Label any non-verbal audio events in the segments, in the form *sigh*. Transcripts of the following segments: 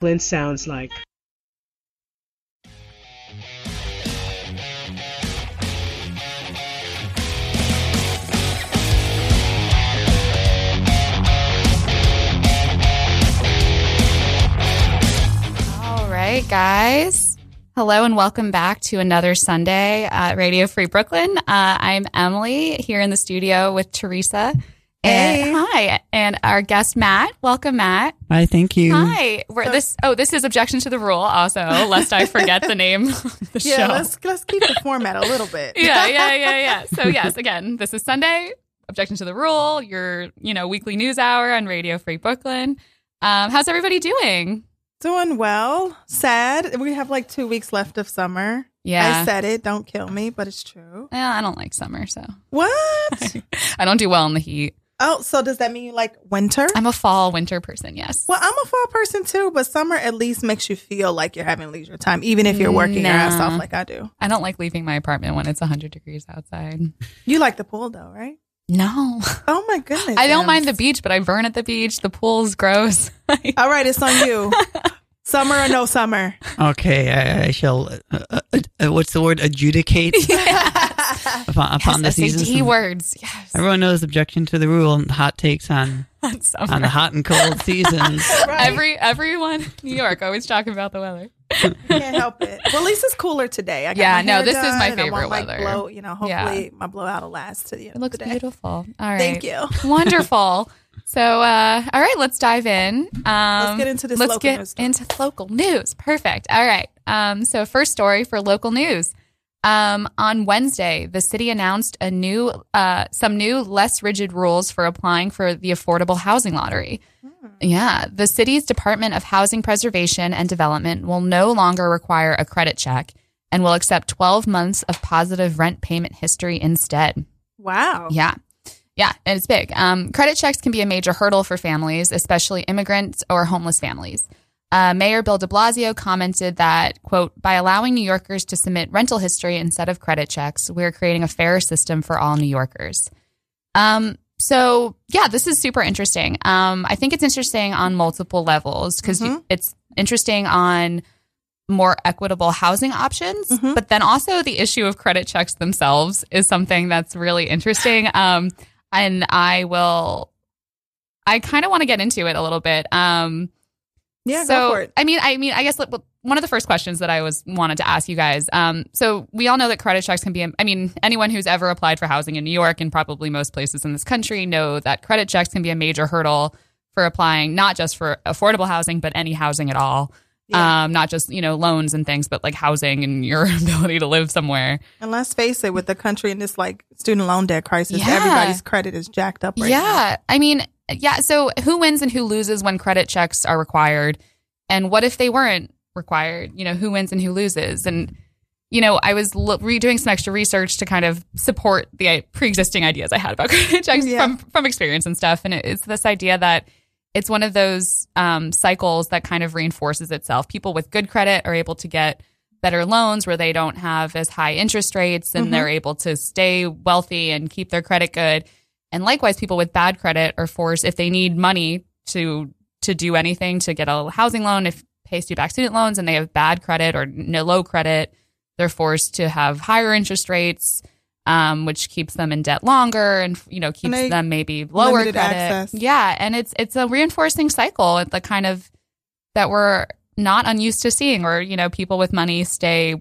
Brooklyn sounds like. All right, guys. Hello and welcome back to another Sunday at Radio Free Brooklyn. Uh, I'm Emily here in the studio with Teresa. And, Hey. hi, and our guest Matt. Welcome, Matt. Hi, thank you. Hi. We're this. Oh, this is objection to the rule. Also, lest I forget the name of the Yeah, show. let's let's keep the format a little bit. *laughs* yeah, yeah, yeah, yeah. *laughs* So yes, again, this is Sunday. Objection to the rule. Your you know weekly news hour on Radio Free Brooklyn. Um, how's everybody doing? Doing well. Sad. We have like two weeks left of summer. Yeah. I said it. Don't kill me, but it's true. Well, I don't like summer, so What? *laughs* I don't do well in the heat. Oh, so does that mean you like winter? I'm a fall winter person. Yes. well, I'm a fall person too, but summer at least makes you feel like you're having leisure time, even if you're working your ass off like I do. I don't like leaving my apartment when it's 100 degrees outside. You like the pool though, right? No. Oh my goodness. I don't mind the beach, but I burn at the beach. The pool's gross. *laughs* All right, it's on you. *laughs* summer or no summer? Okay, I, I shall. Uh, uh, uh, what's the word? Adjudicate *laughs* upon, upon the Yes, season. SAT words. Yes. Everyone knows objection to the rule and hot takes on *laughs* On on the hot and cold *laughs* seasons. Right. Every everyone in New York always talking about the weather. Can't help it. Well, at least it's cooler today. I got Yeah, no, this is my and I favorite want my weather. Blow, you know, Yeah. hopefully my blowout will last to the end It looks of the day. beautiful. All right. Thank you. Wonderful. So, uh, all right, let's dive in. Um, Let's get into this Let's local get news into local news. Perfect. All right. Um, so, first story for local news. Um, on Wednesday, the city announced a new, uh, some new, less rigid rules for applying for the affordable housing lottery. Yeah, the city's Department of Housing Preservation and Development will no longer require a credit check and will accept 12 months of positive rent payment history instead. Wow. Yeah. Yeah, and it's big. Um, credit checks can be a major hurdle for families, especially immigrants or homeless families. Uh, Mayor Bill de Blasio commented that, quote, by allowing New Yorkers to submit rental history instead of credit checks, we're creating a fairer system for all New Yorkers. Um, so, yeah, this is super interesting. Um, I think it's interesting on multiple levels because Mhm. it's interesting on more equitable housing options, Mhm. but then also the issue of credit checks themselves is something that's really interesting. Um, and I will, I kind of want to get into it a little bit. Um, Yeah, so, go for it. I mean, I mean, I guess like, one of the first questions that I was wanted to ask you guys. Um, so we all know that credit checks can be. I mean, anyone who's ever applied for housing in New York and probably most places in this country know that credit checks can be a major hurdle for applying, not just for affordable housing, but any housing at all. Yeah. Um, not just you know loans and things, but like housing and your *laughs* ability to live somewhere. And let's face it, with the country in this like student loan debt crisis, Yeah. everybody's credit is jacked up right now. yeah. I mean, yeah. So who wins and who loses when credit checks are required? And what if they weren't required? You know, who wins and who loses? And, you know, I was lo- re- doing some extra research to kind of support the uh, pre existing ideas I had about *laughs* credit checks Yeah. from, from experience and stuff. And it's this idea that it's one of those um, cycles that kind of reinforces itself. People with good credit are able to get better loans where they don't have as high interest rates and Mhm. they're able to stay wealthy and keep their credit good. And likewise, people with bad credit are forced if they need money to to do anything to get a housing loan, if pay student back student loans, and they have bad credit or no low credit, they're forced to have higher interest rates, um, which keeps them in debt longer and you know keeps them maybe lower credit. access. Yeah, and it's it's a reinforcing cycle, It's the kind of that we're not unused to seeing, where you know people with money stay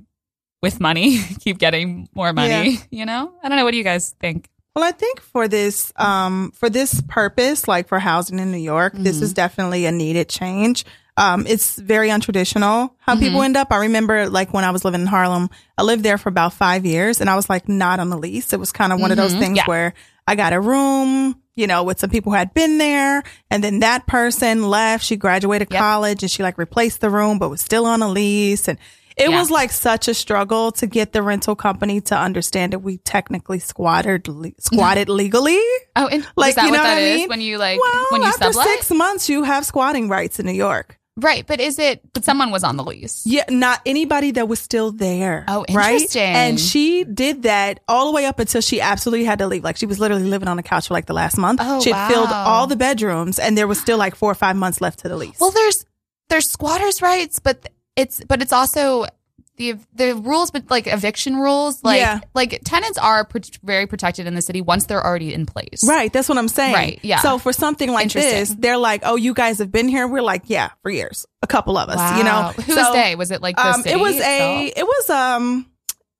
with money, *laughs* keep getting more money. *laughs* You know, I don't know. What do you guys think? Well, I think for this, um, for this purpose, like for housing in New York, this Mm-hmm. is definitely a needed change. Um, it's very untraditional how Mm-hmm. people end up. I remember like when I was living in Harlem, I lived there for about five years and I was like not on the lease. It was kind of one of those Mhm. things Yeah. where I got a room, you know, with some people who had been there and then that person left. She graduated Yep. college and she like replaced the room, but was still on a lease. And it Yeah. was like such a struggle to get the rental company to understand that we technically squatted, le- squatted *laughs* legally. Oh, and Like, you what know that what I is mean? when you like well, when you after sublet? six months, you have squatting rights in New York. Right, but is it? But someone was on the lease. Yeah, not anybody that was still there. Oh, right? And she did that all the way up until she absolutely had to leave. Like she was literally living on the couch for like the last month. Oh, she had filled all the bedrooms, and there was still like four or five months left to the lease. Well, there's there's squatters' rights, but it's but it's also the the rules, but like eviction rules, like Yeah. like tenants are very protected in the city once they're already in place. Right. That's what I'm saying. Right, yeah. So for something like this, they're like, oh, you guys have been here. We're like, yeah, for years. A couple of us, Wow. you know. who So, was they? Was it like the Um, it was a, it was, um,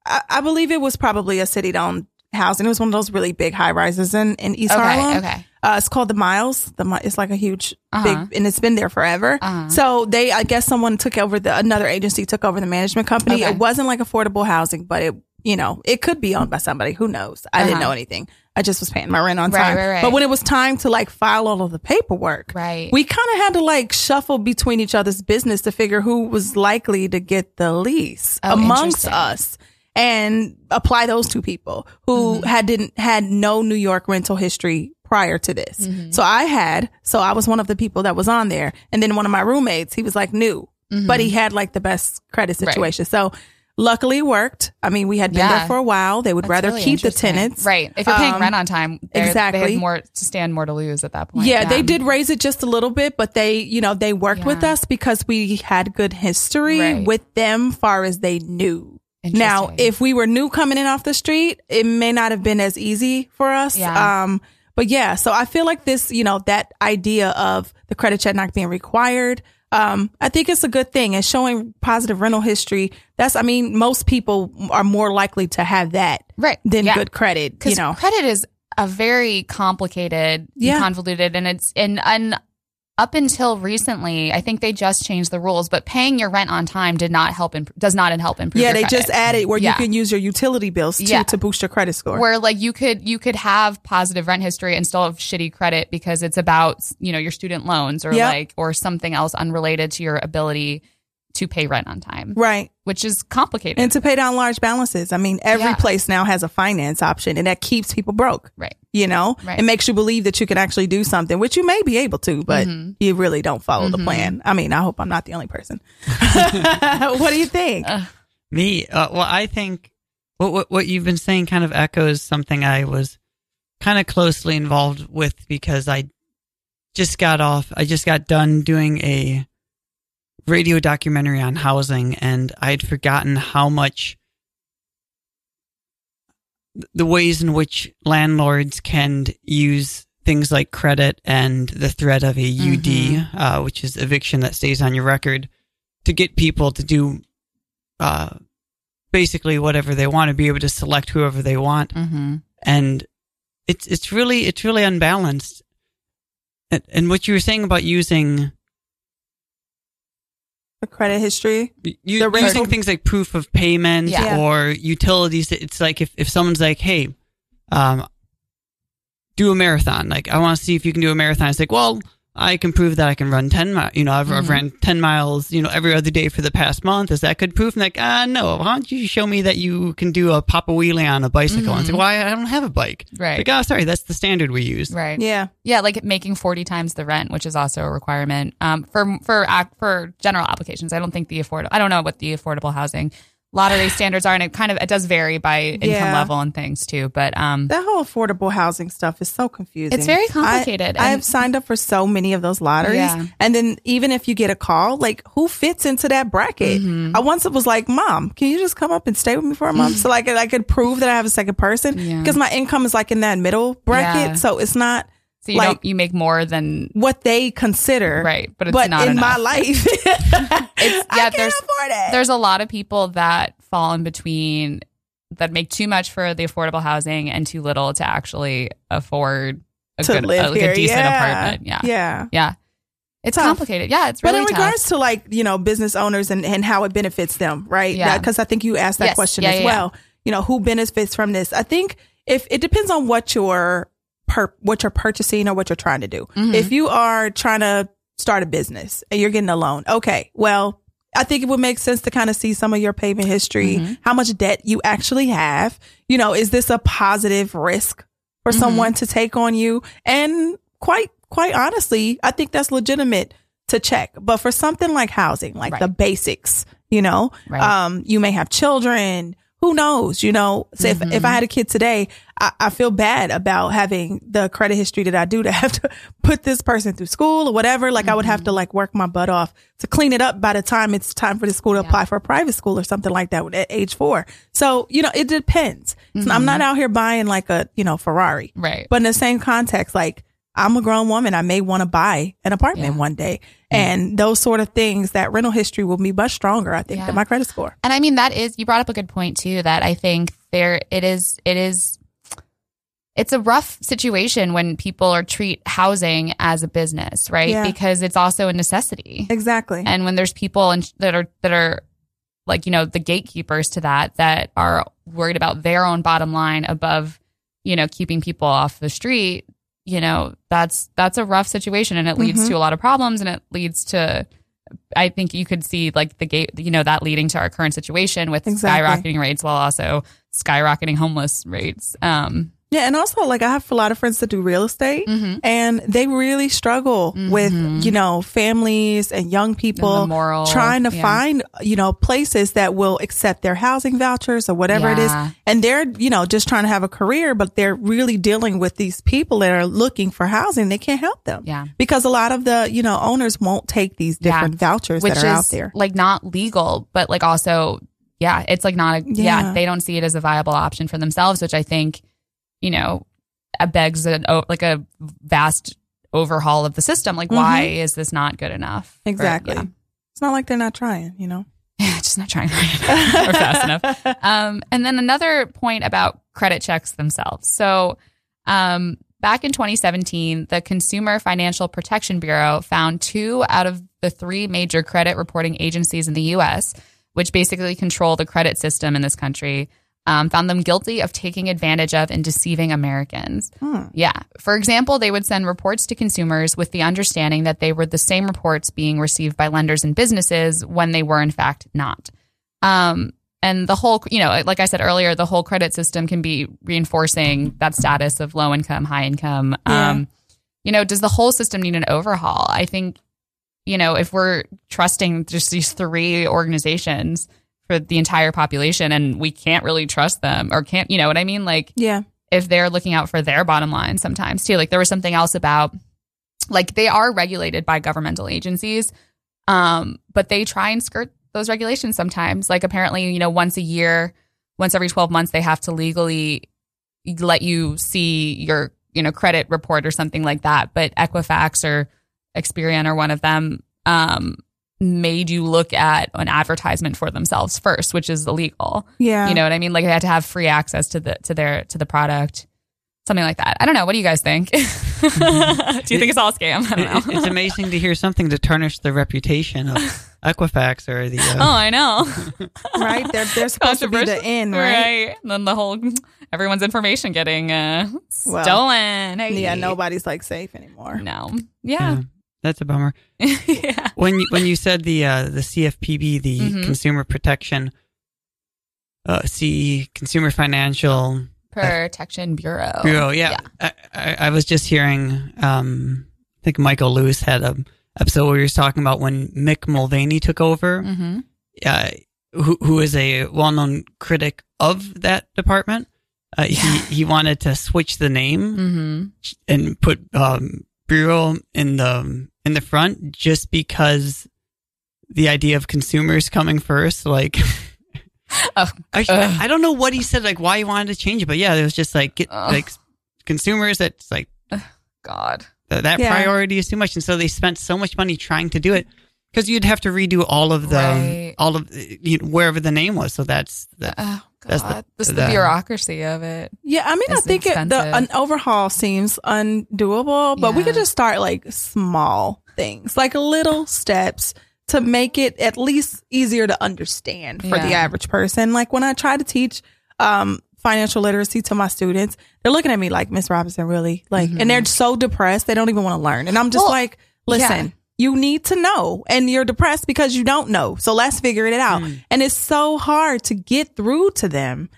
I, I believe it was probably a city owned housing. It was one of those really big high rises in, in East Okay, Harlem. okay. Uh, it's called the Miles. The it's like a huge Uh-huh. big, and it's been there forever. Uh-huh. So they, I guess, someone took over the another agency took over the management company. Okay. It wasn't like affordable housing, but it, you know, it could be owned by somebody. Who knows? I didn't Uh-huh. know anything. I just was paying my rent on Right, time. right, right. But when it was time to like file all of the paperwork, Right. we kind of had to like shuffle between each other's business to figure who was likely to get the lease Oh, amongst us and apply those two people who Mm-hmm. had didn't had no New York rental history prior to this. Mm-hmm. So I had, so I was one of the people that was on there. And then one of my roommates, he was like new, but he had like the best credit Mm-hmm. Right. situation. So luckily it worked. I mean, we had been Yeah. there for a while. They would That's rather really keep the tenants. Right. If you're paying Um, rent on time, they're- they exactly. have more to stand, more to lose at that point. Yeah, they did raise it just a little bit, but they, you know, they worked with us because we had good history Right. with them far as they knew. Now, if we were new coming in off the street, it may not have been as easy for us. Yeah. Um, but yeah, so I feel like this, you know, that idea of the credit check not being required, um, I think it's a good thing and showing positive rental history. That's, I mean, most people are more likely to have that Right. than Yeah. good credit, you know. credit is a very complicated, Yeah. convoluted, and it's and and up until recently, I think they just changed the rules. But paying your rent on time did not help. Imp- does not help improve. Yeah, they credit. just added where Yeah. you can use your utility bills too Yeah. to boost your credit score. where like you could you could have positive rent history and still have shitty credit because it's about you know your student loans or Yep. like or something else unrelated to your ability to pay rent on time, right. which is complicated. And to pay down large balances. I mean, every Yeah. place now has a finance option and that keeps people broke. right. You know, Right. it makes you believe that you can actually do something, which you may be able to, but Mhm. you really don't follow the Mhm. plan. I mean, I hope I'm not the only person. *laughs* *laughs* what do you think? Me, uh, well, I think what, what what you've been saying kind of echoes something I was kind of closely involved with because I just got off. I just got done doing a radio documentary on housing, and I'd forgotten how much the ways in which landlords can use things like credit and the threat of a UD, uh, which is eviction that stays on your record, to get people to do uh, basically whatever they want to be able to select whoever they want, Mm-hmm. and it's it's really it's really unbalanced. And, and what you were saying about using The credit history. you, The rental- using things like proof of payment Yeah. or utilities, it's like if, if someone's like, hey, um, do a marathon. Like, I want to see if you can do a marathon. It's like, well, I can prove that I can run 10 miles. You know, I've, I've Mhm. ran 10 miles, you know, every other day for the past month. Is that good proof? And like, ah, no. Why don't you show me that you can do a pop a wheelie on a bicycle? And it's Mhm. like, why? I don't have a bike. Right. Like, oh, sorry, that's the standard we use. Right. Yeah. Yeah, like making forty times the rent, which is also a requirement um, for for for general applications. I don't think the affordable. I don't know what the affordable housing lottery standards are, and it kind of it does vary by income Yeah. level and things too. But um, That whole affordable housing stuff is so confusing. It's very complicated, I, have signed up for so many of those lotteries. Yeah. And then even if you get a call, like who fits into that bracket? Mm-hmm. I once was like, Mom, can you just come up and stay with me for a month? *laughs* so like I could prove that I have a second person. Yeah. Because my income is like in that middle bracket. Yeah. So it's not so you like- don't you make more than what they consider. right, but it's but not in enough. my life, *laughs* It's- I yeah, can't there's- afford it. There's a lot of people that fall in between that make too much for the affordable housing and too little to actually afford a to good live a, like here. a decent yeah. apartment. Yeah. Yeah. Yeah. It's Tough. complicated. Yeah, it's really But in tough. regards to like, you know, business owners and, and how it benefits them, right? Yeah. Because I think you asked that Yes. question Yeah, as yeah, well. You know, who benefits from this? I think if it depends on what you're per, what you're purchasing or what you're trying to do. Mhm. If you are trying to start a business and you're getting a loan, okay, well, I think it would make sense to kind of see some of your payment history, Mhm. how much debt you actually have. You know, is this a positive risk for Mhm. someone to take on you? And quite, quite honestly, I think that's legitimate to check. But for something like housing, like Right. the basics, you know, Right. um, you may have children. Who knows? You know, so if, Mhm. if I had a kid today, I, I feel bad about having the credit history that I do to *laughs* have to put this person through school or whatever. Like I would have to like work my butt off to clean it up by the time it's time for the school to apply for a private school or something like that at age four. So, you know, it depends. So I'm not out here buying like a, you know, Ferrari. Right. But in the same context, like I'm a grown woman. I may want to buy an apartment Yeah. one day. And those sort of things, that rental history will be much stronger, I think, Yeah. than my credit score. And I mean that is you brought up a good point too that I think there it is it is it's a rough situation when people are treat housing as a business, right? Because it's also a necessity. Exactly. And when there's people and that are that are like you know the gatekeepers to that that are worried about their own bottom line above you know keeping people off the street, you know that's that's a rough situation and it leads Mhm. to a lot of problems and it leads to I think you could see like the gate you know that leading to our current situation with Exactly. skyrocketing rates while also skyrocketing homeless rates. Um, Yeah, and also like I have a lot of friends that do real estate mhm. and they really struggle with, Mhm. you know, families and young people the moral trying to yeah. find, you know, places that will accept their housing vouchers or whatever it is. And they're, you know, just trying to have a career, but they're really dealing with these people that are looking for housing. They can't help them. Yeah. Because a lot of the, you know, owners won't take these Yeah. different vouchers which that are is out there. like not legal, but like also, yeah, it's like not a, yeah. Yeah. they don't see it as a viable option for themselves, which I think, you know, begs o- like a vast overhaul of the system. Like, why is this not good enough? Or- Exactly. yeah. It's not like they're not trying, you know? *laughs* Yeah, just not trying hard enough or fast enough. *laughs* Um, and then another point about credit checks themselves. So, um, back in 2017, the Consumer Financial Protection Bureau found two out of the three major credit reporting agencies in the U.S., which basically control the credit system in this country, um, found them guilty of taking advantage of and deceiving Americans. Hmm. Yeah. For example, they would send reports to consumers with the understanding that they were the same reports being received by lenders and businesses when they were in fact not. Um, and the whole, you know, like I said earlier, the whole credit system can be reinforcing that status of low income, high income. Yeah. Um, you know, does the whole system need an overhaul? I think, you know, if we're trusting just these three organizations for the entire population and we can't really trust them or can't, you know what I mean? Like, Yeah. if they're looking out for their bottom line sometimes too. Like there was something else about like they are regulated by governmental agencies, um, but they try and skirt those regulations sometimes. Like apparently, you know, once a year, once every twelve months, they have to legally let you see your you know credit report or something like that. But Equifax or Experian or one of them um, made you look at an advertisement for themselves first, which is illegal. Yeah. You know what I mean? Like they had to have free access to the to their to the product, something like that. I don't know. What do you guys think? *laughs* do you think it's all a scam? I don't know. it's amazing to hear something to tarnish the reputation of *laughs* Equifax or the. oh, Uh, I know. *laughs* right? They're, they're supposed to be the Controversial. end, right? And then the whole everyone's information getting uh, Well, stolen. Hey. Yeah, nobody's like safe anymore. No. yeah, Yeah. That's a bummer. *laughs* yeah. When you, when you said the uh, the CFPB, the Mhm. Consumer Protection, uh, CE, Consumer Financial Protection Bureau. Bureau. Yeah, I, I, I was just hearing. Um, I think Michael Lewis had a episode where he was talking about when Mick Mulvaney took over. Mm-hmm. uh, who who is a well known critic of that department. Uh, he he wanted to switch the name Mm-hmm. and put um, bureau in the in the front just because the idea of consumers coming first, like. *laughs* Oh, I. I don't know what he said, like why he wanted to change it, but yeah, it was just like get Ugh. like consumers. That's like God. th- that Yeah. priority is too much, and so they spent so much money trying to do it because you'd have to redo all of the Right. all of you know, wherever the name was. So that's that. Oh That's the- this the- the bureaucracy of it. Yeah, I mean, I think it, the an overhaul seems undoable, but we could just start like small things, like little steps to make it at least easier to understand for the average person. Like when I try to teach um, financial literacy to my students, they're looking at me like Miss Robinson, really, like, and they're so depressed they don't even want to learn. And I'm just Well, like, listen. yeah. You need to know, and you're depressed because you don't know. So let's figure it out. Mm. And it's so hard to get through to them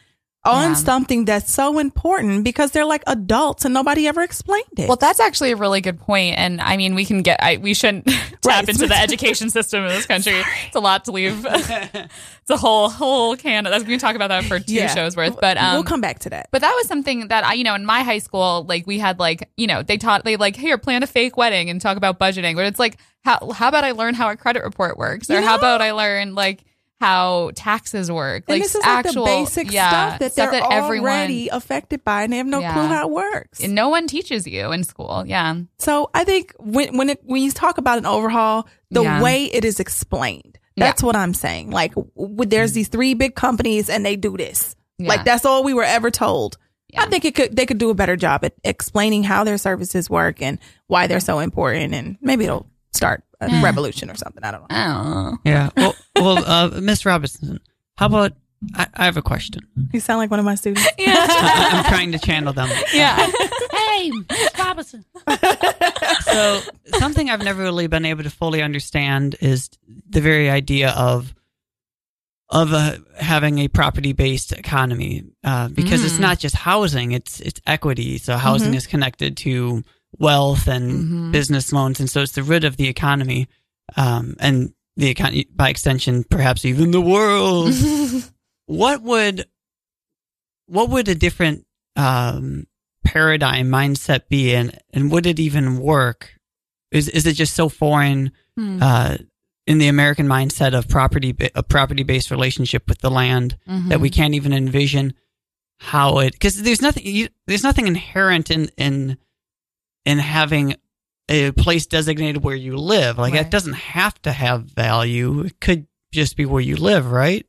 on Yeah. something that's so important because they're like adults and nobody ever explained it. Well, that's actually a really good point, and I mean, we can get. I, we shouldn't *laughs* tap Right. into the *laughs* education system in this country. It's a lot to leave. *laughs* it's a whole whole can. We can talk about that for two Yeah. shows worth. But um, we'll come back to that. But that was something that I, you know, in my high school, like we had like, you know, they taught they like, here, plan a fake wedding and talk about budgeting. But it's like, how how about I learn how a credit report works, or You how about I learn like how taxes work, and like this is actual like the basic yeah, stuff that they're that everyone already affected by and they have no Yeah. clue how it works. and no one teaches you in school. Yeah, So I think when when it when you talk about an overhaul, the Yeah. way it is explained, that's what I'm saying. Like, w- there's these three big companies and they do this. Like that's all we were ever told. Yeah. I think it could they could do a better job at explaining how their services work and why they're so important, and maybe it'll start a Yeah. revolution or something. I don't know. I don't know. Yeah. Well, well, uh, Miss Robinson, how about I, I have a question. You sound like one of my students. *laughs* *laughs* I, I'm trying to channel them. Yeah, *laughs* Hey, Miss Robinson. so something I've never really been able to fully understand is the very idea of of uh, having a property based economy uh, because it's Mm. not just housing; it's it's equity. So housing Mhm. is connected to wealth and Mhm. business loans, and so it's the root of the economy, um, and the economy by extension, perhaps even the world. *laughs* what would what would a different um, paradigm mindset be, and and would it even work? Is is it just so foreign Hmm. uh, in the American mindset of property a property based relationship with the land that we Mm-hmm. can't even envision how it because there's nothing you, there's nothing inherent in in in having a place designated where you live like Right. it doesn't have to have value it could just be where you live right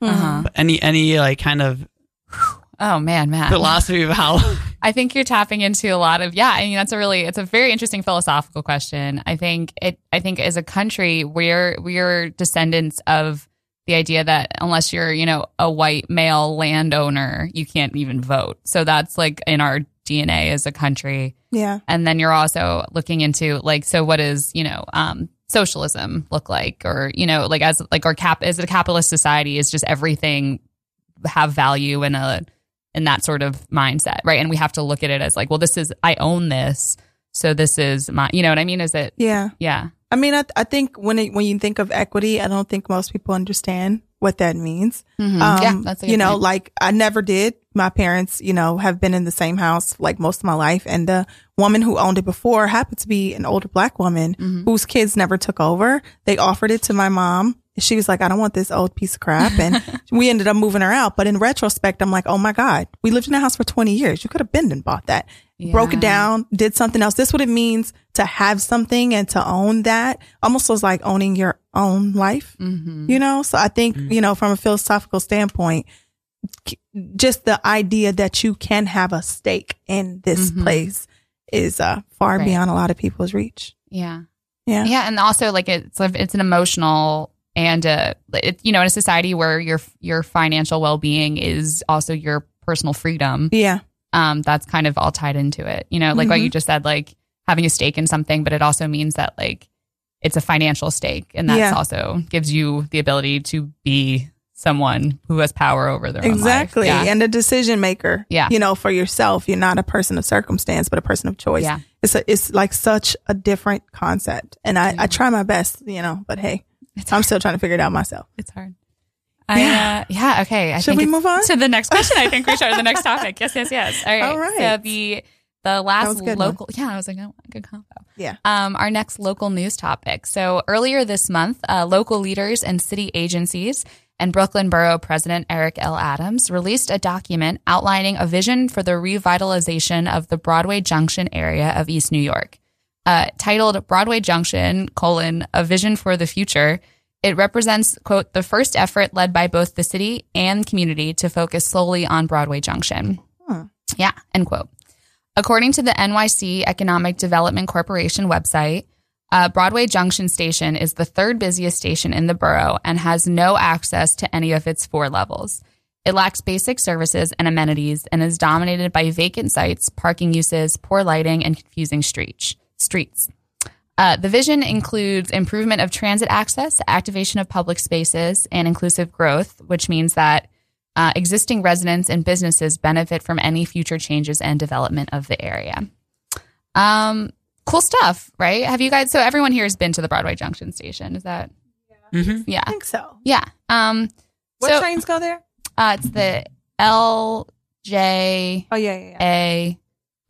Uh-huh. any any like kind of *sighs* Oh man, Matt. philosophy of how *laughs* I think you're tapping into a lot of yeah. I mean, that's a really it's a very interesting philosophical question. I think it. I think as a country, we're we're descendants of the idea that unless you're you know a white male landowner, you can't even vote. So that's like in our DNA as a country. Yeah. And then you're also looking into like so what is you know um, socialism look like or you know like as like our cap as a capitalist society is just everything have value in a in that sort of mindset right and we have to look at it as like well this is i own this so this is my you know what i mean is it Yeah. yeah I mean, I, I think when it, when you think of equity, I don't think most people understand what that means. Mhm. Um, yeah a you know, point. like I never did. My parents, you know, have been in the same house like most of my life. And the woman who owned it before happened to be an older black woman Mhm. whose kids never took over. They offered it to my mom. She was like, I don't want this old piece of crap. And *laughs* we ended up moving her out. But in retrospect, I'm like, oh my God, we lived in that house for 20 years. You could have been and bought that. Broke it down, did something else. This what it means to have something and to own that. Almost was like owning your own life Mhm. you know so i think you know from a philosophical standpoint just the idea that you can have a stake in this Mhm. place is uh far Right. beyond a lot of people's reach yeah yeah yeah and also like it's it's an emotional and uh it, you know in a society where your your financial well-being is also your personal freedom yeah um, that's kind of all tied into it. You know, like what Mhm. you just said, like having a stake in something, but it also means that like it's a financial stake, and that's Yeah. also gives you the ability to be someone who has power over their exactly. Yeah. and a decision maker Yeah. you know for yourself you're not a person of circumstance but a person of choice Yeah. it's a, it's like such a different concept and i i try my best you know but hey It's i'm hard. still trying to figure it out myself It's hard. I, Yeah. uh, yeah. Okay. I Should think we move on? to the next question? I think we should. The next *laughs* topic. Yes. Yes. Yes. All right. All right. So the the last good one. local. Yeah, I was like, oh, good combo. Yeah. Um, our next local news topic. So earlier this month, uh, local leaders and city agencies and Brooklyn Borough President Eric L. Adams released a document outlining a vision for the revitalization of the Broadway Junction area of East New York. Uh, titled Broadway Junction, colon, a vision for the future. It represents, quote, the first effort led by both the city and community to focus solely on Broadway Junction. Hmm. Yeah, end quote. According to the NYC Economic Development Corporation website, uh, Broadway Junction Station is the third busiest station in the borough and has no access to any of its four levels. It lacks basic services and amenities and is dominated by vacant sites, parking uses, poor lighting, and confusing streets. Streets. Uh, the vision includes improvement of transit access, activation of public spaces, and inclusive growth, which means that Uh, existing residents and businesses benefit from any future changes and development of the area. Um, cool stuff, right? Have you guys? So everyone here has been to the Broadway Junction station. Is that? hmm Yeah, I think so. yeah. Um, What so trains go there? uh, it's the L J Oh yeah, yeah, yeah. A.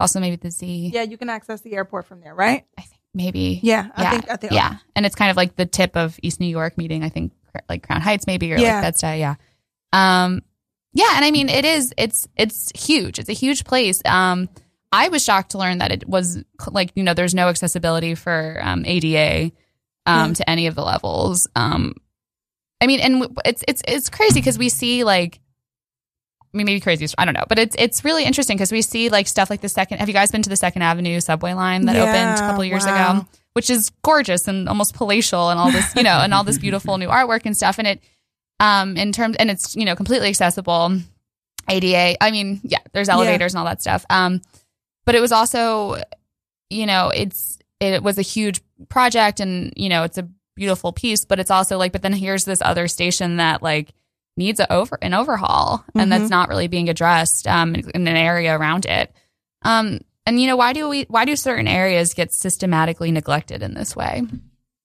Also, maybe the Z. Yeah, you can access the airport from there, right? I think maybe. Yeah, I Yeah, think I think yeah, and it's kind of like the tip of East New York meeting. I think like Crown Heights, maybe or Yeah. like Bed-Stuy. Yeah, um, yeah, and I mean it is. It's it's huge. It's a huge place. Um, I was shocked to learn that it was like you know there's no accessibility for um, ADA um, Yeah. to any of the levels. Um, I mean, and it's it's it's crazy because we see like. I mean, maybe crazy. I don't know, but it's it's really interesting because we see like stuff like the second. Have you guys been to the Second Avenue subway line that opened a couple years wow. ago? which is gorgeous and almost palatial and all this, you know, and all this beautiful new artwork and stuff. And it, um, in terms, and it's, you know, completely accessible. ADA, I mean, yeah, there's elevators and all that stuff. Um, but it was also, you know, it's, it was a huge project and, you know, it's a beautiful piece, but it's also like, but then here's this other station that like needs a over an overhaul and that's Mhm. not really being addressed, um, in, in an area around it. Um, and you know, why do we, why do certain areas get systematically neglected in this way?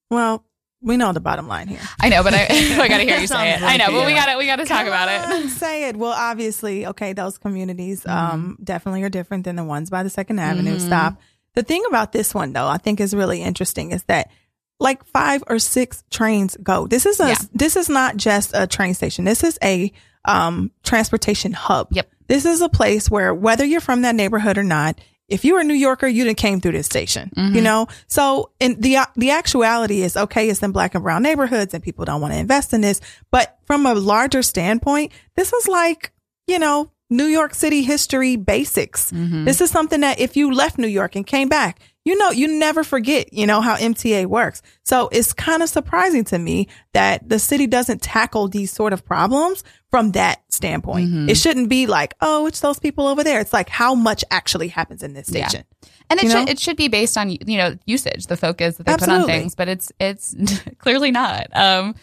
Well, we know the bottom line here. I know, but I, *laughs* I got to hear you *laughs* say it. I know, but we got to we got to talk about it. Say it. Well, obviously, okay, those communities Mm-hmm. um definitely are different than the ones by the 2nd Avenue Mhm. stop. The thing about this one though, I think is really interesting is that like five or six trains go. This is a Yeah. this is not just a train station. This is a um transportation hub. Yep. This is a place where whether you're from that neighborhood or not, if you were a New Yorker, you done came through this station, Mm-hmm. you know? So, in the, the actuality is, okay, it's in black and brown neighborhoods and people don't want to invest in this. But from a larger standpoint, this is like, you know, New York City history basics. Mm-hmm. This is something that if you left New York and came back, you know, you never forget, you know, how MTA works. So it's kind of surprising to me that the city doesn't tackle these sort of problems from that standpoint. Mm-hmm. It shouldn't be like, oh, it's those people over there. It's like how much actually happens in this Yeah. station. And it You should know? it should be based on you know usage, the focus that they put on things, but it's it's *laughs* clearly not. Um,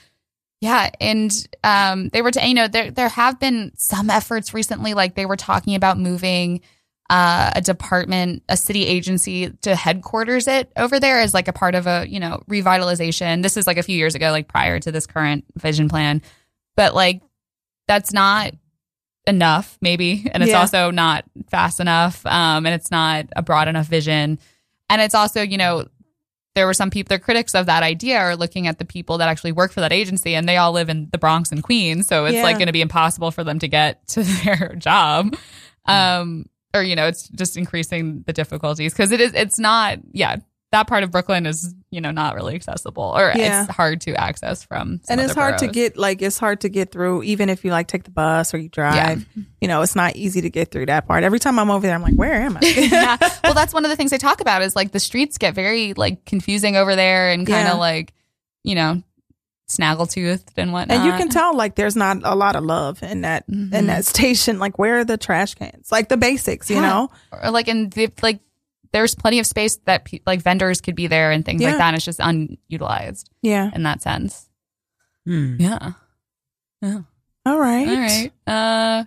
yeah, and um, they were to, you know there there have been some efforts recently, like they were talking about moving. Uh, a department, a city agency to headquarters it over there as like a part of a, you know, revitalization. This is like a few years ago, like prior to this current vision plan. But like, that's not enough, maybe. *laughs* And it's Yeah. also not fast enough. Um, and it's not a broad enough vision. And it's also, you know, there were some people, the critics of that idea are looking at the people that actually work for that agency and they all live in the Bronx and Queens. So it's Yeah. like going to be impossible for them to get to *laughs* their job. Um, or, you know, it's just increasing the difficulties because it is, it's not, yeah, that part of Brooklyn is, you know, not really accessible or Yeah. it's hard to access from. and it's hard to get like it's hard to get through even if you like take the bus or you drive you know it's not easy to get through that part every time i'm over there i'm like where am i *laughs* yeah. *laughs* Well, that's one of the things they talk about is like the streets get very like confusing over there and kind of Yeah. like, you know, snaggletooth and whatnot. and you can tell like there's not a lot of love in that in Mhm. that station like where are the trash cans like the basics you Yeah. know or like in the, like there's plenty of space that pe- like vendors could be there and things Yeah. like that. And it's just unutilized yeah in that sense. Hmm. Yeah. all right All right. Uh,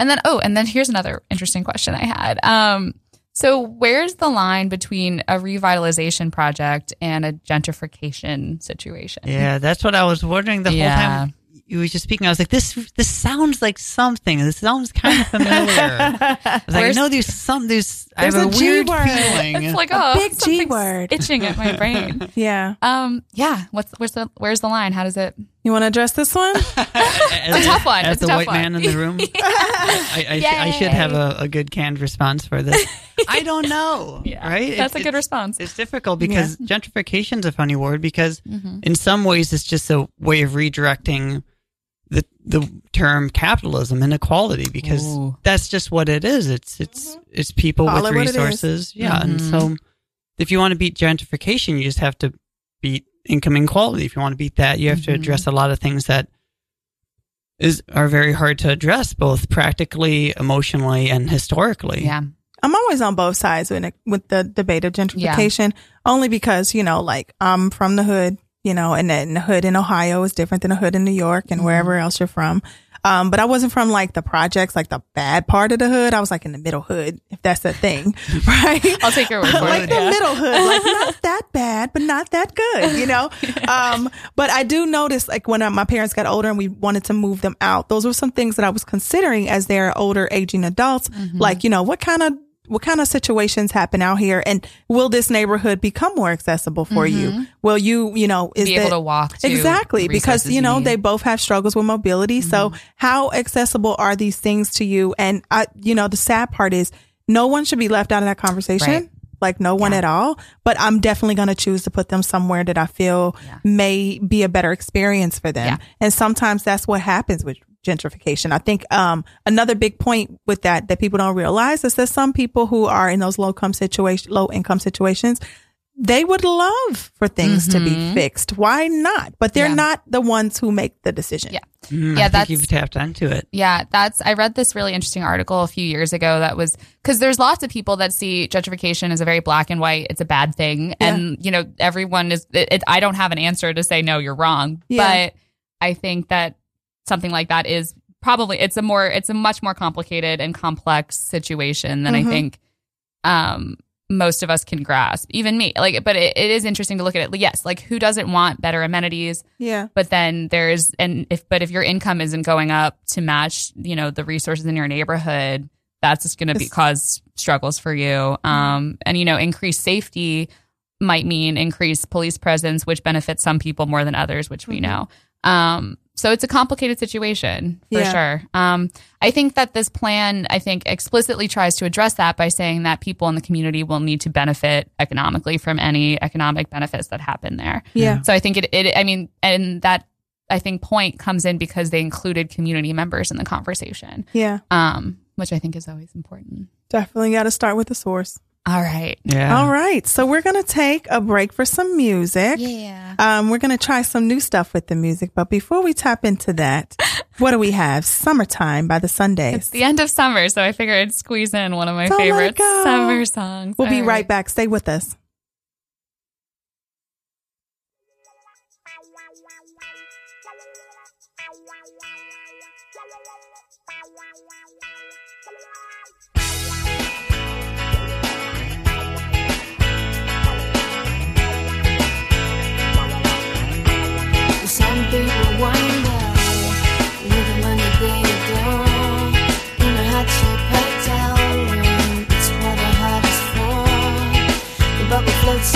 and then oh, and then here's another interesting question I had. Um, so where's the line between a revitalization project and a gentrification situation? Yeah, that's what I was wondering the Yeah. whole time you were just speaking. I was like, this this sounds like something. This sounds kind of familiar. I was like, Where's- no, there's some. There's, I have There's a, a G weird word. feeling. It's like A oh, big G word itching at my brain. *laughs* yeah um, yeah. What's where's the where's the line? How does it? You want to address this one *laughs* it's a tough one. As It's a the tough white one. man in the room, *laughs* I, I, sh- I should have a, a good canned response for this. *laughs* I don't know. Yeah, right? That's a It's- good response. It's difficult because gentrification is a funny word because Mhm. in some ways it's just a way of redirecting the the term capitalism inequality because Ooh. that's just what it is. It's it's it's people Call with it what it is. resources. Yeah, and Mhm. so if you want to beat gentrification, you just have to beat income inequality. If you want to beat that, you have to Mhm. address a lot of things that is are very hard to address, both practically, emotionally, and historically. Yeah. I'm always on both sides with with the debate of gentrification, only because you know, like I'm from the hood, you know, and then the hood in Ohio is different than a hood in New York and wherever else you're from. Um, but I wasn't from like the projects, like the bad part of the hood. I was like in the middle hood, if that's a thing, *laughs* right? I'll take your word for *laughs* like it. the yeah. middle hood, like *laughs* not that bad, but not that good, you know? Um, but I do notice like when uh, my parents got older and we wanted to move them out, those were some things that I was considering as they're older, aging adults. Mm-hmm. Like, you know, what kind of what kind of situations happen out here and will this neighborhood become more accessible for you will you you know is Mm-hmm. Be able the- to walk to exactly because you know need. they both have struggles with mobility so Mm-hmm. how accessible are these things to you and i you know the sad part is no one should be left out of that conversation Right. like no one at all but i'm definitely going to choose to put them somewhere that i feel may be a better experience for them Yeah. and sometimes that's what happens with gentrification i think um another big point with that that people don't realize is that some people who are in those low income situation low income situations they would love for things to be fixed. Why not? But they're Mm-hmm. Yeah. not the ones who make the decision. Yeah. Mm, Yeah, I that's- think you've tapped into it. Yeah, that's. I read this really interesting article a few years ago that was because there's lots of people that see gentrification as a very black and white. It's a bad thing, and you know everyone is. It, it, I don't have an answer to say no, you're wrong, Yeah. but I think that something like that is probably it's a more it's a much more complicated and complex situation than Mhm. I think um most of us can grasp even me like but it, it is interesting to look at it yes like who doesn't want better amenities Yeah. but then there's and if but if your income isn't going up to match you know the resources in your neighborhood that's just going to be cause struggles for you um and you know increased safety might mean increased police presence which benefits some people more than others which we Mhm. know um so it's a complicated situation for Yeah. sure um i think that this plan i think explicitly tries to address that by saying that people in the community will need to benefit economically from any economic benefits that happen there Yeah. so I think it, it I mean, and that I think point comes in because they included community members in the conversation, Yeah. um, which I think is always important. Definitely got to start with the source. All right. Yeah. All right. So we're going to take a break for some music. Yeah. Um, we're going to try some new stuff with the music. But before we tap into that, what do we have? Summertime by the Sundays. It's Sundays. the end of summer, so I figured I'd squeeze in one of my Don't let it favorite go. summer songs. We'll be right back. Stay with us. Some people wonder the money they in. It's what heart is for. The bubble floats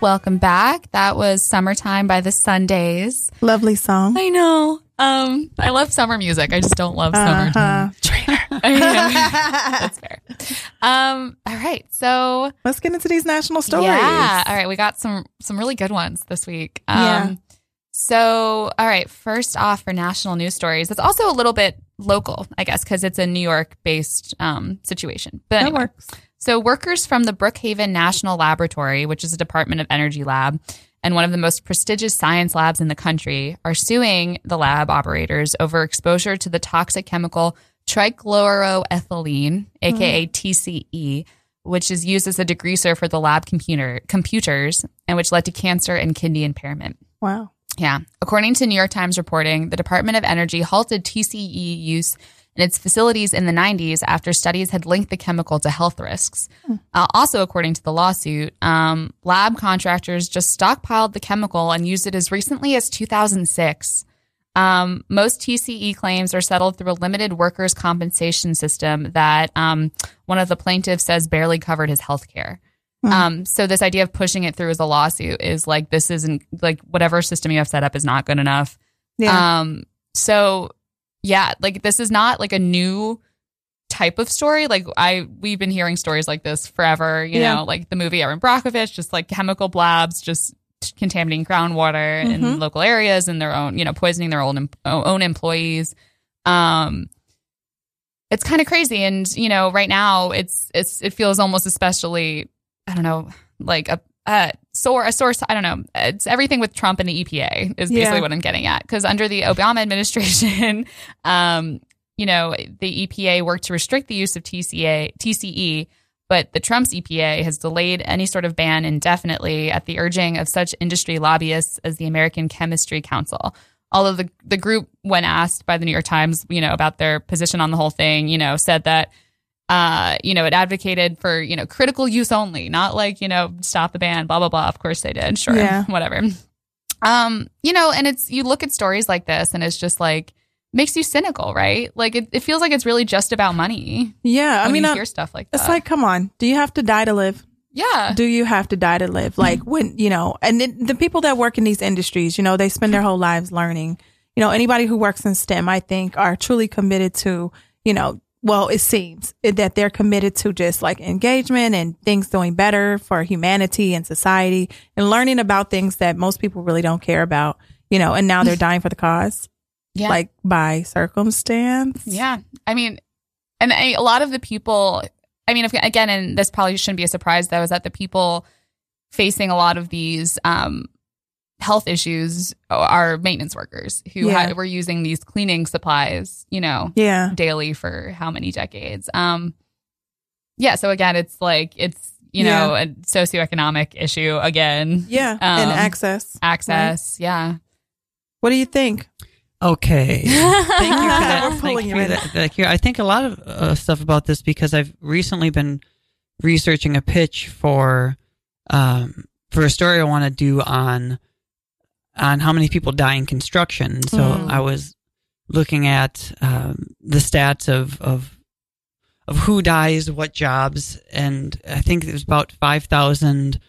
welcome back. That was Summertime by the Sundays. Lovely song. I know. Um, I love summer music. I just don't love summertime. Uh-huh. *laughs* *laughs* That's fair. Um, all right. So Let's get into these national stories. yeah. All right. We got some some really good ones this week. Um, Yeah. So, all right. First off, for national news stories, it's also a little bit local, I guess, because it's a New York based um, situation. But That anyway. works. So, workers from the Brookhaven National Laboratory, which is a Department of Energy lab and one of the most prestigious science labs in the country, are suing the lab operators over exposure to the toxic chemical trichloroethylene, mm-hmm. aka TCE, which is used as a degreaser for the lab computer computers and which led to cancer and kidney impairment. Wow. Yeah. According to New York Times reporting, the Department of Energy halted TCE use in its facilities in the 90s after studies had linked the chemical to health risks. Uh, also, according to the lawsuit, um, lab contractors just stockpiled the chemical and used it as recently as 2006. Um, most TCE claims are settled through a limited workers' compensation system that um, one of the plaintiffs says barely covered his health care. Um, so this idea of pushing it through as a lawsuit is like this isn't like whatever system you have set up is not good enough. Yeah. Um, so yeah, like this is not like a new type of story. Like I, we've been hearing stories like this forever. You Yeah. know, like the movie Erin Brockovich, just like chemical blabs, just contaminating groundwater in Mhm. local areas and their own, you know, poisoning their own own employees. Um, it's kind of crazy, and you know, right now it's it's it feels almost especially, I don't know, like a uh, a source. I don't know. It's everything with Trump and the EPA is basically Yeah. what I'm getting at. Because under the Obama administration, *laughs* um, you know, the EPA worked to restrict the use of TCA TCE, but the Trump's EPA has delayed any sort of ban indefinitely at the urging of such industry lobbyists as the American Chemistry Council. Although the the group, when asked by the New York Times, you know, about their position on the whole thing, you know, said that uh, you know, it advocated for, you know, critical use only, not like, you know, stop the ban, blah, blah, blah. Of course they did. Sure. Yeah. *laughs* Whatever. Um, you know, and it's, you look at stories like this and it's just like, makes you cynical, right? Like it, it feels like it's really just about money. yeah. I mean, you uh, hear stuff like that. it's like, come on. Do you have to die to live? yeah. do you have to die to live? Like when, you know, and then the people that work in these industries, you know, they spend their whole lives learning. You know, anybody who works in STEM, I think, are truly committed to, you know, well, it seems that they're committed to just like engagement and things doing better for humanity and society and learning about things that most people really don't care about, you know, and now they're *laughs* dying for the cause, Yeah. like by circumstance. Yeah. I mean, and I, a lot of the people, I mean, if, again, and this probably shouldn't be a surprise though, is that the people facing a lot of these um, health issues are maintenance workers who Yeah. ha- were using these cleaning supplies, you know, Yeah. daily for how many decades. Um, yeah. So again, it's like, it's, you know, a socioeconomic issue again. Yeah. and Um, access. Access. Yeah. What do you think? Okay. *laughs* Thank you for that. We're Thank pulling you you for in. that. Thank you. I think a lot of uh, stuff about this because I've recently been researching a pitch for um, for a story I want to do on on how many people die in construction. So Mm. I was looking at um, the stats of of of who dies, what jobs, and I think it was about five thousand.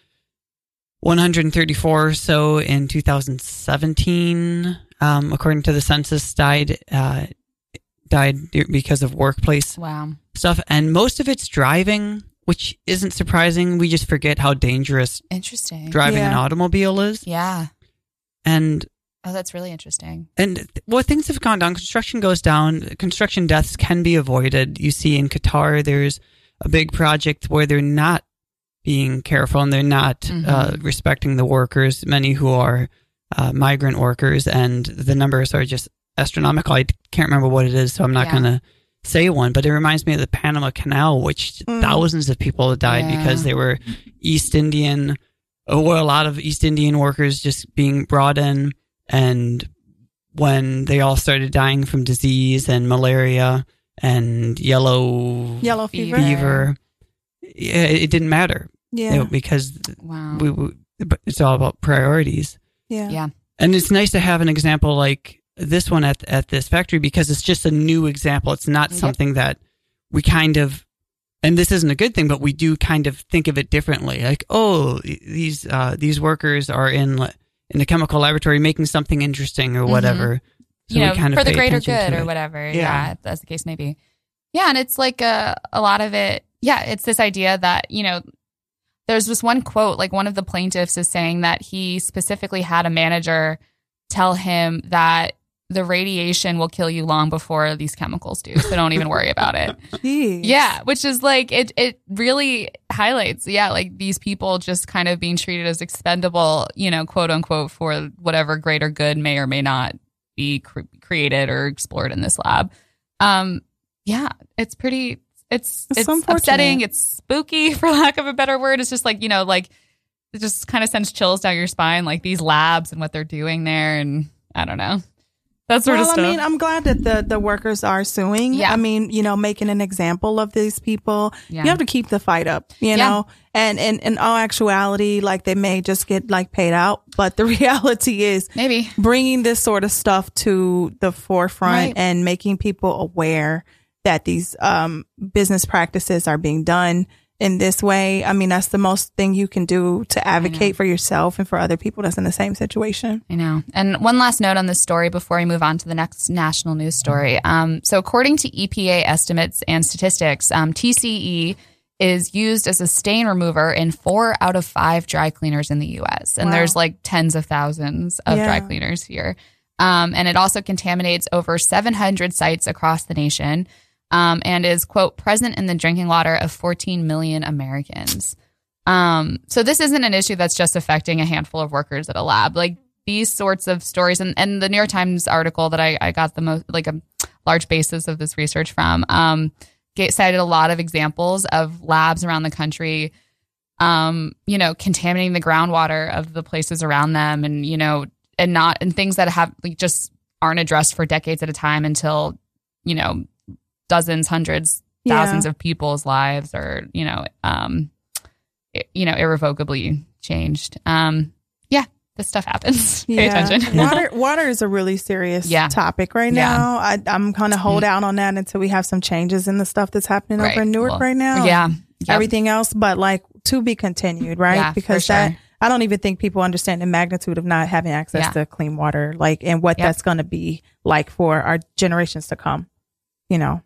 134 or so in 2017, um, according to the census, died uh, died because of workplace Wow. stuff, and most of it's driving, which isn't surprising. We just forget how dangerous Interesting. driving an automobile is, yeah. And Oh, that's really interesting. and well, things have gone down. Construction goes down. Construction deaths can be avoided. You see in Qatar, there's a big project where they're not being careful and they're not Mhm. uh, respecting the workers, many who are uh, migrant workers, and the numbers are just astronomical. I can't remember what it is, so I'm not Yeah. going to say one, but it reminds me of the Panama Canal, which Mm. thousands of people died Yeah. because they were East Indian, or were a lot of East Indian workers just being brought in, and when they all started dying from disease and malaria and yellow Yellow fever. fever, yeah, it didn't matter Yeah. you know, because Wow. we, we, but it's all about priorities. yeah. Yeah. And it's nice to have an example like this one at at this factory because it's just a new example. It's not Yep. something that we kind of and this isn't a good thing, but we do kind of think of it differently. Like, oh, these uh, these workers are in in a chemical laboratory making something interesting or whatever. Mm-hmm. you know, kind of for the greater good or whatever. Yeah. Yeah. as the case may be. Yeah, and it's like a a lot of it. Yeah, it's this idea that you know, there's this one quote. Like one of the plaintiffs is saying that he specifically had a manager tell him that the radiation will kill you long before these chemicals do. So don't even worry about it. *laughs* Jeez. Yeah, which is like it it really highlights yeah, like these people just kind of being treated as expendable, you know, quote unquote for whatever greater good may or may not be cre- created or explored in this lab. Um yeah, it's pretty it's It's it's, upsetting, it's spooky *laughs* for lack of a better word. It's just like, you know, like it just kind of sends chills down your spine like these labs and what they're doing there and I don't know. That sort well, of stuff. I mean, I'm glad that the, the workers are suing. Yeah. I mean, you know, making an example of these people. Yeah. You have to keep the fight up, you Yeah. know, and, and in all actuality, like they may just get like paid out, but the *laughs* reality is Maybe. bringing this sort of stuff to the forefront Right. and making people aware that these um, business practices are being done in this way. I mean, that's the most thing you can do to advocate for yourself and for other people that's in the same situation. I know. And one last note on this story before we move on to the next national news story. Um, so, according to EPA estimates and statistics, um, TCE is used as a stain remover in four out of five dry cleaners in the U.S. And Wow. there's like tens of thousands of dry cleaners here. Um, and it also contaminates over 700 sites across the nation um, and is, quote, present in the drinking water of 14 million Americans. Um, so this isn't an issue that's just affecting a handful of workers at a lab. Like these sorts of stories, and, and the New York Times article that I, I got the most, like a large basis of this research from, um, cited a lot of examples of labs around the country, um, you know, contaminating the groundwater of the places around them, and you know, and not and things that have like just aren't addressed for decades at a time until you know dozens, hundreds, Yeah. thousands of people's lives are you know um you know irrevocably changed um yeah this stuff happens *laughs* pay attention *laughs* water, *laughs* water is a really serious Yeah. topic right Yeah. now. I, I'm kind of hold out on that until we have some changes in the stuff that's happening Right. over in Newark Well, right now. yeah Yep. Everything else, but like to be continued, right? Yeah, because sure. that, I don't even think people understand the magnitude of not having access Yeah. to clean water, like, and what Yep. that's going to be like for our generations to come, you know?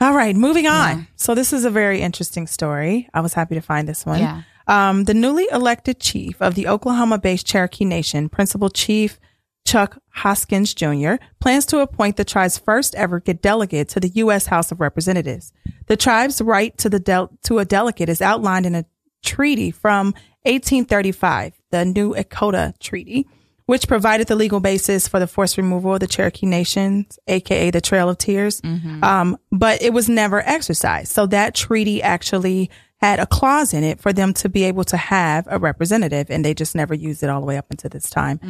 All right, moving on. Yeah. So this is a very interesting story. I was happy to find this one. yeah Um, the newly elected chief of the Oklahoma based Cherokee Nation, Principal Chief Chuck Hoskins Jr., plans to appoint the tribe's first ever delegate to the U.S. House of Representatives. The tribe's right to, the del- to a delegate is outlined in a treaty from 1835, the New Echota Treaty, which provided the legal basis for the forced removal of the Cherokee Nations, aka the Trail of Tears. Um, but it was never exercised. So that treaty actually had a clause in it for them to be able to have a representative, and they just never used it all the way up until this time,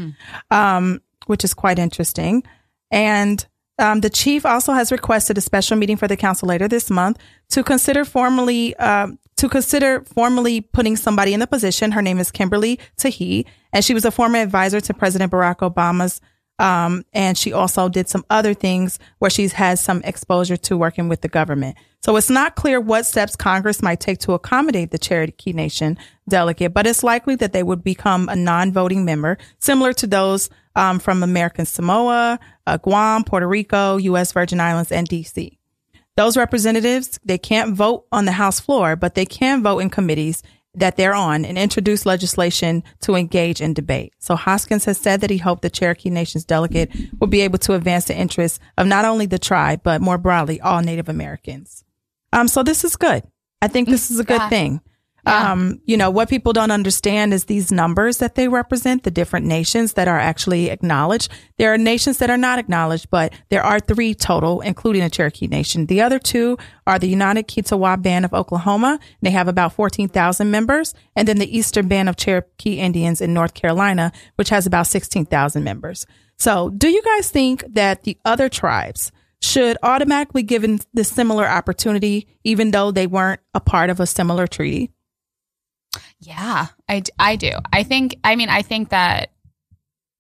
um, which is quite interesting. And um, the chief also has requested a special meeting for the council later this month to consider formally um, to consider formally putting somebody in the position. Her name is Kimberly Teehee, and she was a former advisor to President Barack Obama's. Um, and she also did some other things where she's had some exposure to working with the government. So it's not clear what steps Congress might take to accommodate the Cherokee Nation delegate, but it's likely that they would become a non-voting member, similar to those um, from American Samoa, uh, Guam, Puerto Rico, U.S. Virgin Islands, and D.C. Those representatives, they can't vote on the House floor, but they can vote in committees that they're on and introduce legislation to engage in debate. So Hoskins has said that he hoped the Cherokee Nation's delegate will be able to advance the interests of not only the tribe, but more broadly, all Native Americans. Um, so this is good. I think this is a good thing. Yeah. Um, you know, what people don't understand is these numbers that they represent, the different nations that are actually acknowledged. There are nations that are not acknowledged, but there are three total, including the Cherokee Nation. The other two are the United Keetoowah Band of Oklahoma. They have about 14,000 members. And then the Eastern Band of Cherokee Indians in North Carolina, which has about 16,000 members. So do you guys think that the other tribes should automatically given the similar opportunity, even though they weren't a part of a similar treaty? Yeah, I, I do. I think, I mean, I think that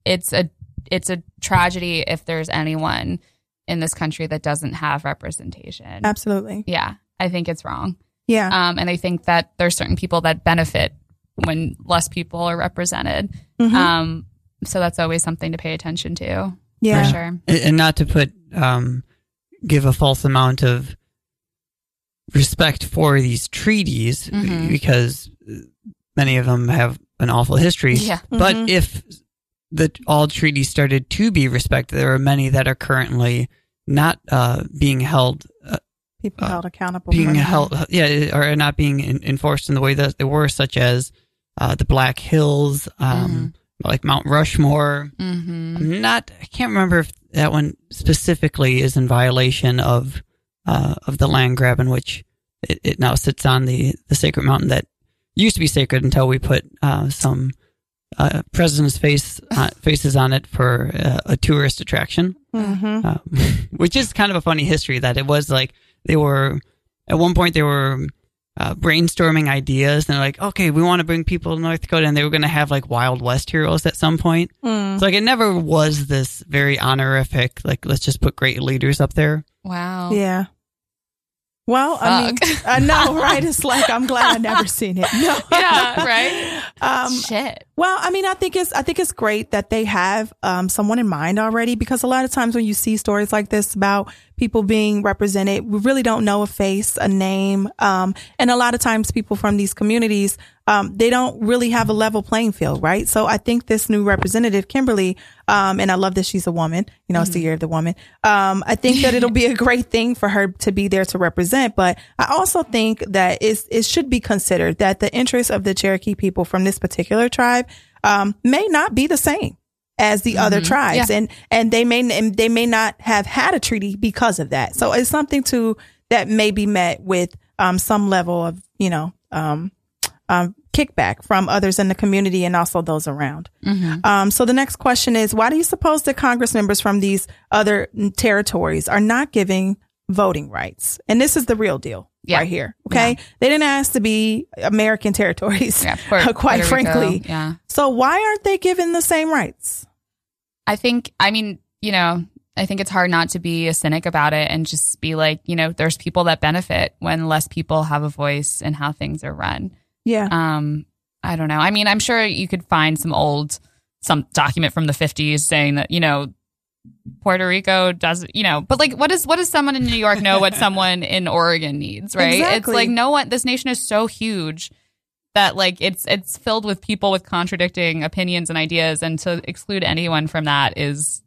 it's a, it's a tragedy if there's anyone in this country that doesn't have representation. Absolutely. Yeah. I think it's wrong. Yeah. Um, and I think that there's certain people that benefit when less people are represented. Mhm. Um, so that's always something to pay attention to. yeah. For sure. And- and not to put um, give a false amount of respect for these treaties Mhm. because many of them have an awful history. Yeah. But Mhm. if the all treaties started to be respected, there are many that are currently not uh, being held, uh, People uh, held accountable. being for that. held, yeah, or not being in, enforced in the way that they were, such as uh, the Black Hills, um, like Mount Rushmore. Mm-hmm. I'm not. I can't remember if that one specifically is in violation of uh, of the land grab in which it, it now sits on the the sacred mountain that used to be sacred until we put uh, some uh, president's face uh, *laughs* faces on it for uh, a tourist attraction, Mhm. um, *laughs* which is kind of a funny history that it was like they were at one point they were. Uh, brainstorming ideas and they're like, okay, we want to bring people to North Dakota, and they were going to have like Wild West heroes at some point. Mm. So like it never was this very honorific, like let's just put great leaders up there. Wow. Yeah. Well, I mean, Fuck. I know, *laughs* right? It's like I'm glad I never seen it. No. *laughs* Yeah, right? Um, Shit. well, I mean, I think it's I think it's great that they have um, someone in mind already because a lot of times when you see stories like this about people being represented, we really don't know a face, a name, um, and a lot of times people from these communities um, they don't really have a level playing field, right? So I think this new representative, Kimberly, um, and I love that she's a woman. You know, it's the year of the woman. Um, I think that it'll be a great thing for her to be there to represent. But I also think that it's, it should be considered that the interests of the Cherokee people from this particular tribe um, may not be the same as the other tribes, Yeah. and and they may and they may not have had a treaty because of that. So it's something to that may be met with um, some level of you know um, um, kickback from others in the community and also those around. Mm-hmm. Um, so the next question is, why do you suppose that Congress members from these other territories are not giving voting rights? And this is the real deal Yeah. right here. Okay. They didn't ask to be American territories, Yeah, Puerto- *laughs* quite Puerto Rico, frankly. Yeah. So why aren't they given the same rights? I think, I mean, you know, I think it's hard not to be a cynic about it and just be like, you know, there's people that benefit when less people have a voice in how things are run. Yeah. Um, I don't know. I mean, I'm sure you could find some old, some document from the 50s saying that, you know, Puerto Rico does, you know, but like, what does what does someone in New York know what someone in Oregon needs, right? Exactly. It's like no one. This nation is so huge that like it's it's filled with people with contradicting opinions and ideas, and to exclude anyone from that is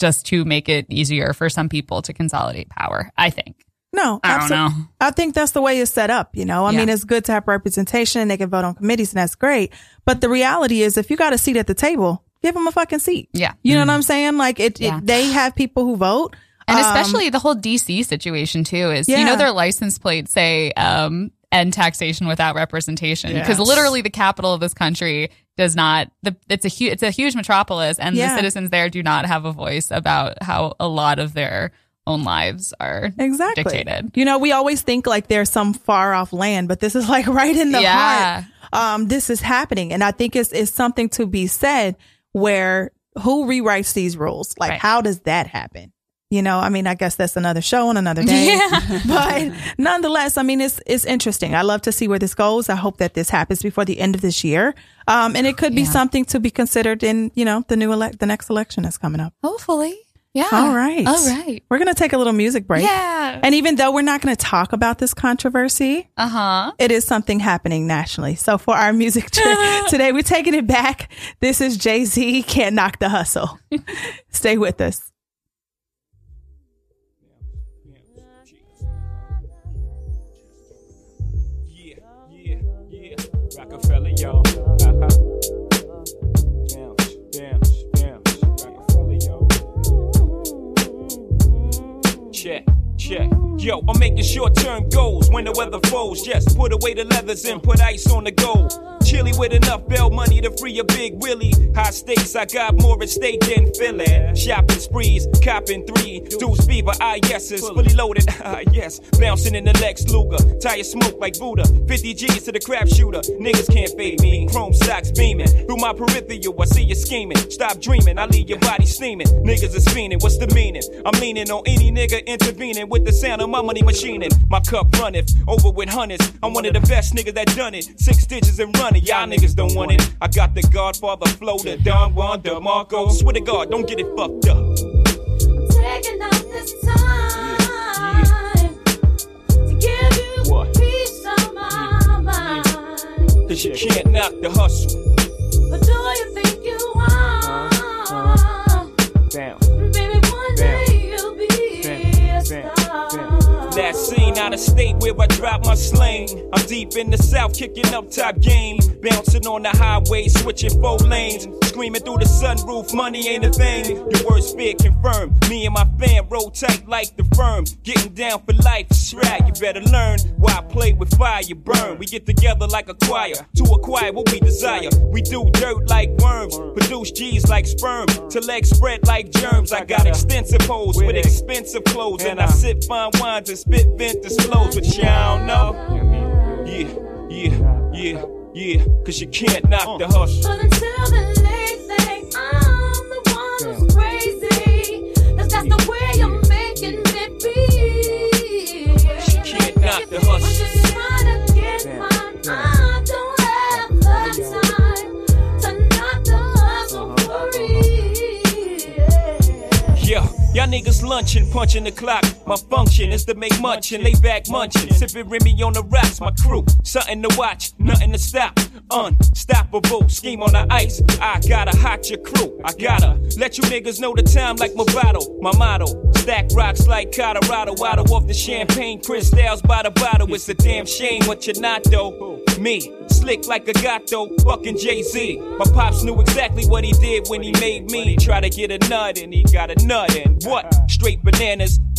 just to make it easier for some people to consolidate power. I think. No, I don't abso- know. I think that's the way it's set up. You know, I Yeah. mean, it's good to have representation and they can vote on committees and that's great. But the reality is if you got a seat at the table, give them a fucking seat. Yeah. You know what I'm saying? Like it, Yeah. it they have people who vote. And Um, especially the whole DC situation too is you know their license plates say um end taxation without representation because Yes. literally the capital of this country does not the it's a huge it's a huge metropolis and Yeah. the citizens there do not have a voice about how a lot of their own lives are Exactly. dictated. You know, we always think like there's some far off land, but this is like *laughs* right in the Yeah. heart. Um, this is happening. And I think it's, it's something to be said where who rewrites these rules? Like, Right. how does that happen? You know, I mean, I guess that's another show on another day. *laughs* Yeah. *laughs* but nonetheless, I mean, it's it's interesting. I love to see where this goes. I hope that this happens before the end of this year, um, and it could be Yeah. something to be considered in you know the new elect the next election that's coming up. Hopefully. Yeah. All right, All right. We're gonna take a little music break. Yeah. And even though we're not going to talk about this controversy, Uh-huh. it is something happening nationally. So for our music *laughs* trip today, we're taking it back. This is Jay Z. Can't knock the hustle. *laughs* Stay with us. Yeah, yeah, yeah. Rockefeller, y'all. Uh-huh. Check, check. Yo, I'm making short term goals when the weather falls. Just put away the leathers and put ice on the gold. Chilly with enough bail money to free a big Willie. High stakes, I got more at stake than Philly. Shopping sprees, copping three. Deuce fever, yeses. Fully loaded, *laughs* ah yes. Bouncing in the Lex Luger. Tire smoke like Buddha. 50 G's to the crap shooter. Niggas can't fade me. Chrome socks beaming. Through my peripheral, I see you scheming. Stop dreaming, I leave your body steaming. Niggas is fiending, what's the meaning? I'm leaning on any nigga intervening with the sound of my money machining. My cup runneth over with hundreds. I'm one of the best niggas that done it. Six digits and running. Y'all niggas don't want it. I got the Godfather flow, the Don Juan DeMarco. Swear to God, don't get it fucked up. Taking out this time to give you What? peace of my mind. Cause you can't knock the hustle. But do you think you are? Uh-huh. Down. Baby, That scene out of state where I drop my sling. I'm deep in the south, kicking up top game. Bouncing on the highway, switching four lanes. Screaming through the sunroof, money ain't a thing. Your worst fear confirmed. Me and my fam roll tight like the firm. Getting down for life, shrag. You better learn why I play with fire, you burn. We get together like a choir to acquire what we desire. We do dirt like worms, produce G's like sperm. To legs spread like germs. I got extensive hoes with expensive clothes. And I sip fine wines and spit vintage flows, but y'all know. Yeah, yeah, yeah, yeah. Cause you can't knock the hustle. Niggas lunching, punching the clock. My function is to make munchin', lay back munchin', sipping Remy on the rocks. My crew, something to watch, nothing to stop. Unstoppable, scheme on the ice. I gotta hot your crew. I gotta let you niggas know the time like my bottle. My motto, stack rocks like Colorado. Waddle off the champagne, crystals by the bottle. It's a damn shame what you're not though. Me, slick like a gato, fucking Jay Z. My pops knew exactly what he did when he made me. Try to get a nut and he got a nut and what? Straight bananas,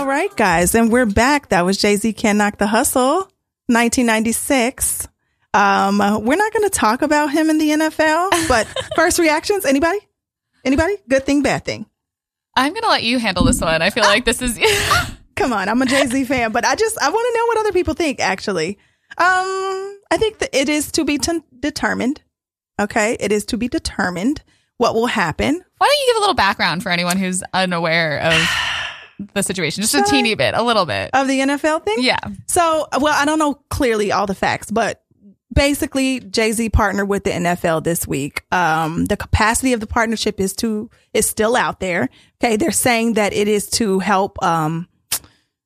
All right, guys, and we're back. That was Jay Z Can't Knock the Hustle, 1996. Um, we're not going to talk about him in the NFL, *laughs* but first reactions. Anybody? Anybody? Good thing, bad thing. I'm gonna let you handle this one. I feel like this is. *laughs* Come on, I'm a Jay Z *laughs* fan, but I just I want to know what other people think. Actually, um, I think that it is to be t- determined. Okay, it is to be determined what will happen. Why don't you give a little background for anyone who's unaware of *sighs* *sighs* *sighs* the situation? Just a Shall I? teeny bit, a little bit. of the NFL thing. Yeah. So, well, I don't know clearly all the facts, but basically, Jay Z partnered with the NFL this week. Um, the capacity of the partnership is to is still out there. Okay, they're saying that it is to help um,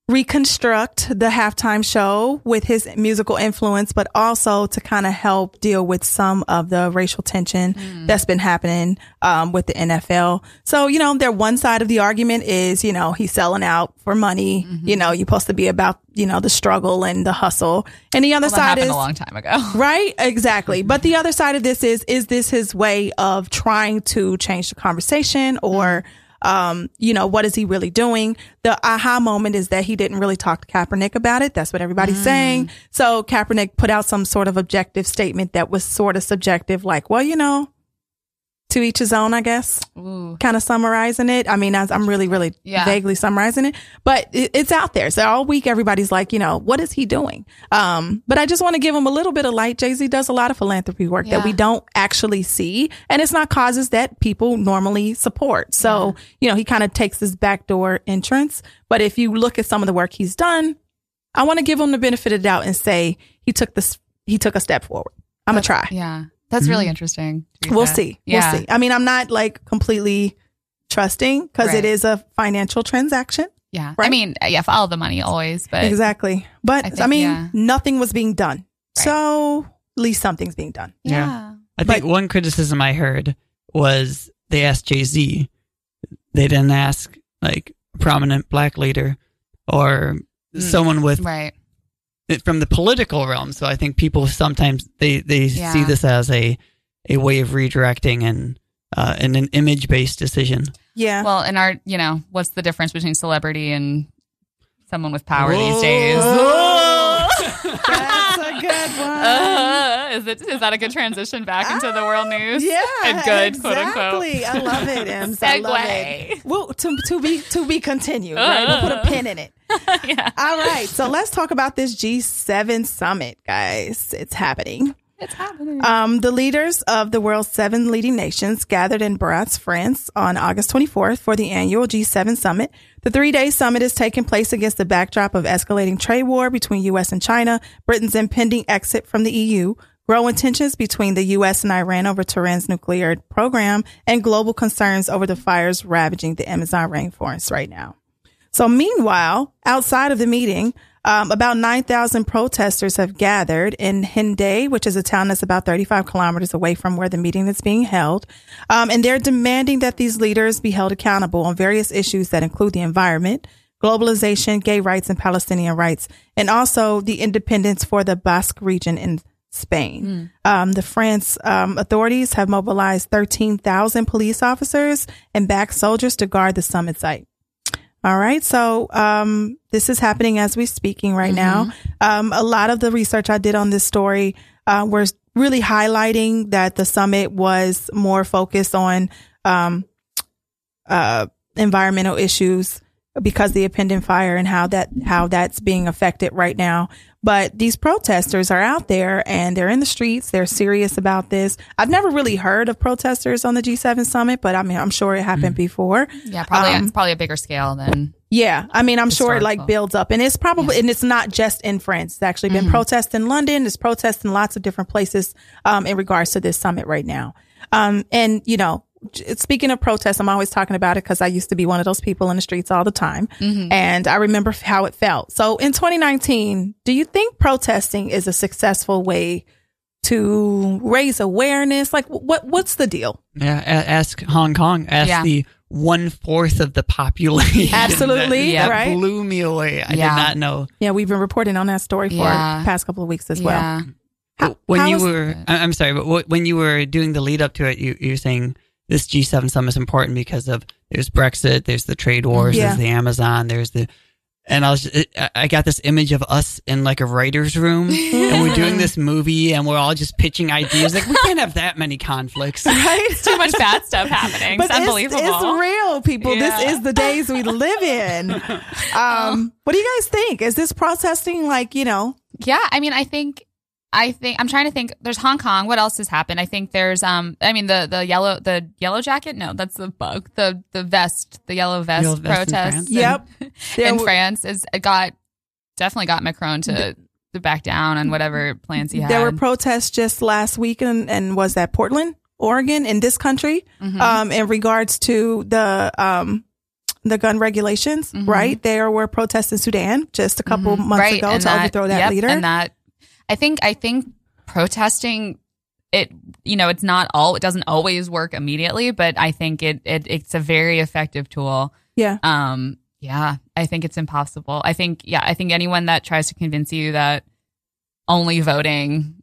reconstruct the halftime show with his musical influence, but also to kind of help deal with some of the racial tension mm. that's been happening um, with the NFL. So, you know, their one side of the argument is, you know, he's selling out for money. Mm-hmm. You know, you're supposed to be about, you know, the struggle and the hustle. And the other Well, side is a long time ago. *laughs* Right? Exactly. But the other side of this is, is this his way of trying to change the conversation or, mm. Um, you know, what is he really doing? The aha moment is that he didn't really talk to Kaepernick about it. That's what everybody's saying. So Kaepernick put out some sort of objective statement that was sort of subjective, like, well, you know, to each his own, I guess kind of summarizing it. I mean, I'm really, really Yeah. vaguely summarizing it, but it, it's out there. So all week, everybody's like, you know, what is he doing? Um, but I just want to give him a little bit of light. Jay Z does a lot of philanthropy work that we don't actually see, and it's not causes that people normally support. So you know, he kind of takes this backdoor entrance. But if you look at some of the work he's done, I want to give him the benefit of the doubt and say he took this, he took a step forward. I'm gonna try. Yeah. That's really mm. interesting. We'll see. Yeah. We'll see. I mean, I'm not like completely trusting because Right. it is a financial transaction. Yeah. I mean, uh, yeah, follow the money always, but exactly. But I I, mean, yeah. nothing was being done. Right. So at least something's being done. yeah. I think But- one criticism I heard was they asked Jay Z. They didn't ask like a prominent black leader or mm. someone with Right. From the political realm. So I think people sometimes they they Yeah. see this as a a way of redirecting and uh, and an image based decision. Yeah. Well, in our, you know, what's the difference between celebrity and someone with power these days? *laughs* That's a good one. Uh, *laughs* is it is that a good transition back into the world news? Yeah, and good, quote unquote. exactly. I love it, Ems. I love it. Well, to to be to be continued. Right, we'll put a pin in it. *laughs* yeah, All right, so let's talk about this G7 summit, guys. It's happening. it's happening. Um, the leaders of the world's seven leading nations gathered in Brest, France on August 24th for the annual G7 summit. The three day summit is taking place against the backdrop of escalating trade war between U.S. and China, Britain's impending exit from the EU, growing tensions between the U.S. and Iran over Tehran's nuclear program, and global concerns over the fires ravaging the Amazon rainforest right now. So meanwhile, outside of the meeting, um, about 9,000 protesters have gathered in Hendaye, which is a town that's about 35 kilometers away from where the meeting is being held. Um, and they're demanding that these leaders be held accountable on various issues that include the environment, globalization, gay rights and Palestinian rights, and also the independence for the Basque region in Spain. Um, the France um, authorities have mobilized 13,000 police officers and backed soldiers to guard the summit site. All right. So, um, this is happening as we're speaking right now. Um, a lot of the research I did on this story, uh, was really highlighting that the summit was more focused on, um, uh, environmental issues because the impending fire and how that, how that's being affected right now. But these protesters are out there and they're in the streets. They're serious about this. I've never really heard of protesters on the G7 summit, but I mean, I'm sure it happened before. yeah, probably um, it's probably a bigger scale than Yeah, I mean, I'm sure it like builds up, and it's probably and it's not just in France. It's actually been protests in London. There's protests in lots of different places um, in regards to this summit right now. Um, and you know, speaking of protests, I'm always talking about it because I used to be one of those people in the streets all the time, mm-hmm. and I remember how it felt. So in 2019, do you think protesting is a successful way to raise awareness? Like, what what's the deal? Yeah, a- ask Hong Kong. Ask Yeah. the one fourth of the population. Absolutely, that, *laughs* that right? blew me away. I Yeah. did not know. Yeah, we've been reporting on that story for Yeah. the past couple of weeks as well. How- when how you were, I- I'm sorry, but when you were doing the lead up to it, you, you're saying this G7 summit is important because of there's Brexit, there's the trade wars, Yeah. there's the Amazon, there's the, and I was, I- I got this image of us in like a writer's room *laughs* and we're doing this movie and we're all just pitching ideas. Like we can't have that many conflicts. *laughs* right? it's Too much bad stuff happening. It's unbelievable. It's, real, people. Yeah. This is the days we live in. *laughs* Um, what do you guys think? Is this protesting like, you know, Yeah, I mean, I think, I think I'm trying to think. There's Hong Kong. What else has happened? I think there's, um, I mean, the the yellow the yellow jacket. No, that's the bug. The the vest, the yellow vest Yellow vest in protest. France? *laughs* in- Yep. There in w- France is it got definitely got Macron to to back down on whatever *laughs* plans he had. there were protests just last week and, and was that Portland, Oregon in this country, Mhm. um, in regards to the, um, the gun regulations, Mhm. right? There were protests in Sudan just a couple Mhm. months Right, ago and to overthrow that yep, leader. and that I think I think protesting it you know it's not all it doesn't always work immediately, but I think it, it it's a very effective tool. yeah. Um, yeah, I think it's impossible. I think, yeah, I think anyone that tries to convince you that only voting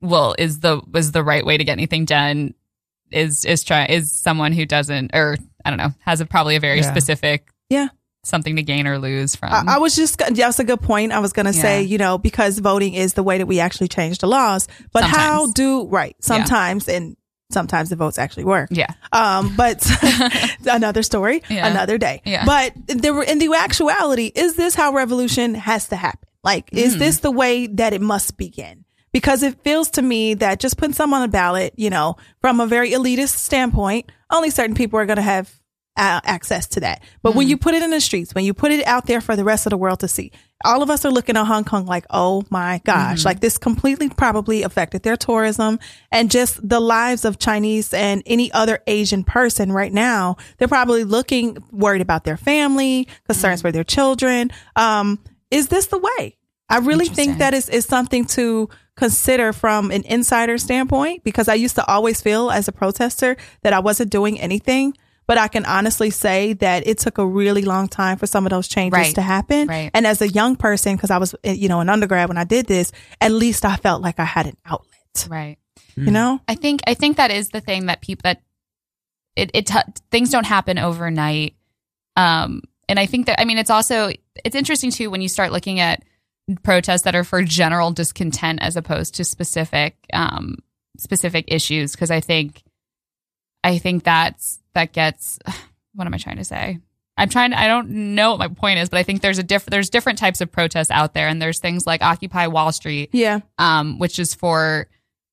will is the is the right way to get anything done is is try is someone who doesn't or I don't know has a probably a very Yeah. specific Yeah. Something to gain or lose from. I, I was just that's a good point. I was going to say, you know, because voting is the way that we actually change the laws. But how do right sometimes and sometimes the votes actually work. yeah, Um, but *laughs* *laughs* another story, Yeah. another day. Yeah. But there were in the actuality, is this how revolution has to happen? Like, Mm. is this the way that it must begin? Because it feels to me that just putting someone on a ballot, you know, from a very elitist standpoint, only certain people are going to have uh, access to that. But Mm. when you put it in the streets, when you put it out there for the rest of the world to see, all of us are looking at Hong Kong like, oh my gosh, Mm-hmm. like this completely probably affected their tourism and just the lives of Chinese and any other Asian person right now. They're probably looking worried about their family, concerns Mm-hmm. for their children. Um, is this the way? I really think that is, is something to consider from an insider standpoint because I used to always feel as a protester that I wasn't doing anything. But I can honestly say that it took a really long time for some of those changes Right. to happen. Right. And as a young person, because I was, eh, you know, an undergrad when I did this, at least I felt like I had an outlet. right. You know? I think I think that is the thing that people that it it t- things don't happen overnight. Um, and I think that I mean it's also it's interesting too when you start looking at protests that are for general discontent as opposed to specific um specific issues because I think I think that's that gets *sighs* what am I trying to say? I'm trying to, I don't know what my point is, but I think there's a diff, there's different types of protests out there and there's things like Occupy Wall Street Yeah. um, which is for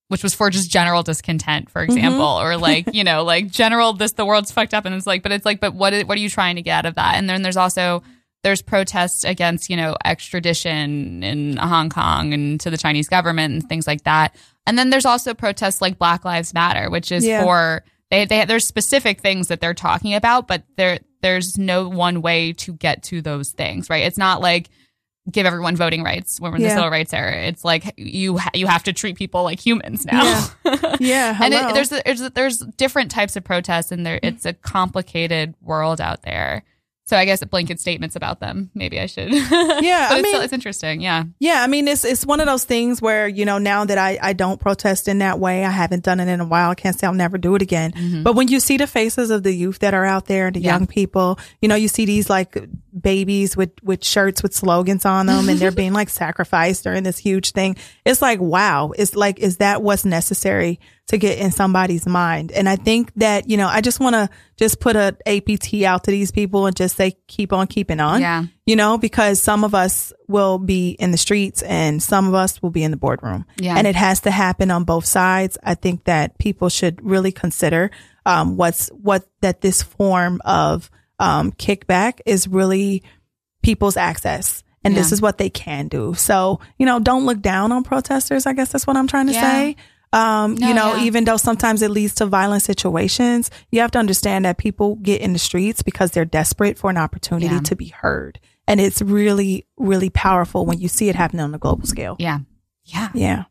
which was for just general discontent, for example, or *laughs* like you know, like general this the world's fucked up, and it's like, but it's like, but what is, what are you trying to get out of that? And then there's also there's protests against you know extradition in Hong Kong and to the Chinese government and things like that. And then there's also protests like Black Lives Matter, which is Yeah. for they they there's specific things that they're talking about, but there there's no one way to get to those things, right? It's not like give everyone voting rights when we're in Yeah. the civil rights era. It's like you ha- you have to treat people like humans now. Yeah. *laughs* and it, there's there's there's different types of protests, and there mm-hmm. it's a complicated world out there. So I guess blanket statements about them. Maybe I should. *laughs* Yeah, but I it's, mean- it's interesting. Yeah, Yeah, I mean it's it's one of those things where you know now that I I don't protest in that way, I haven't done it in a while. I can't say I'll never do it again. Mm-hmm. But when you see the faces of the youth that are out there, the Yeah. young people, you know, you see these like babies with with shirts with slogans on them, and they're *laughs* being like sacrificed during this huge thing. It's like wow, it's like is that what's necessary to get in somebody's mind? And I think that you know I just want to just put a APT out to these people and just say keep on keeping on yeah, you know, because some of us will be in the streets and some of us will be in the boardroom. Yeah. And it has to happen on both sides. I think that people should really consider um, what's what that this form of um, kickback is really people's access. And this is what they can do. So, you know, don't look down on protesters. I guess that's what I'm trying to Yeah. say. Um, No, you know, yeah. even though sometimes it leads to violent situations, you have to understand that people get in the streets because they're desperate for an opportunity Yeah. to be heard. And it's really, really powerful when you see it happening on a global scale. yeah, yeah. Yeah.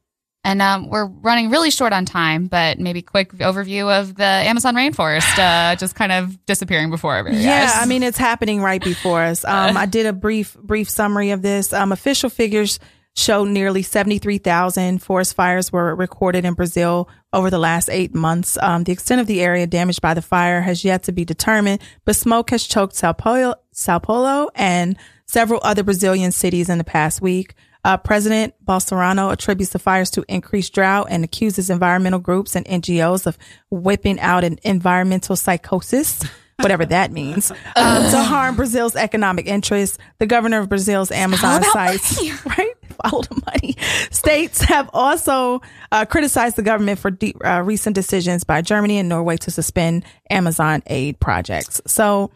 And um, we're running really short on time, but maybe quick overview of the Amazon rainforest uh, *sighs* just kind of disappearing before our very Yeah. I mean it's happening right before us. Um, I did a brief brief summary of this. Um, official figures show nearly seventy three thousand forest fires were recorded in Brazil over the last eight months. Um, the extent of the area damaged by the fire has yet to be determined, but smoke has choked Sao Paulo, Sao Paulo and several other Brazilian cities in the past week. Uh, President Bolsonaro attributes the fires to increased drought and accuses environmental groups and NGOs of whipping out an environmental psychosis, *laughs* whatever that means, um, to harm Brazil's economic interests. The governor of Brazil's Amazon sites, money. *laughs* right? Follow the money. States have also uh, criticized the government for de- uh, recent decisions by Germany and Norway to suspend Amazon aid projects. So,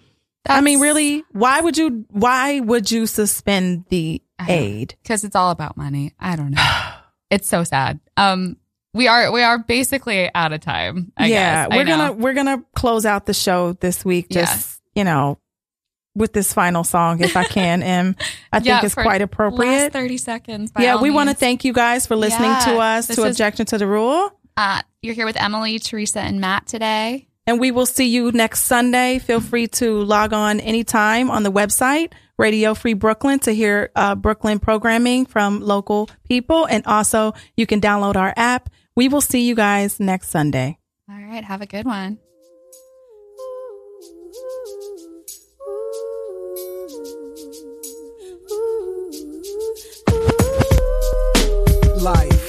I mean, really, why would you? Why would you suspend the aid? because it's all about money. I don't know. *sighs* it's so sad. Um, we are we are basically out of time. I yeah, guess. We're gonna we're gonna close out the show this week. Just you know, with this final song, if I can, *laughs* and I think Yeah, it's for quite appropriate. thirty seconds. Yeah, we want to thank you guys for listening Yeah, to us to is- Objection to the Rule. Uh, you're here with Emily, Teresa, and Matt today and we will see you next Sunday. Feel free to log on anytime on the website, Radio Free Brooklyn, to hear uh, Brooklyn programming from local people. And also, you can download our app. We will see you guys next Sunday. All right. Have a good one. Life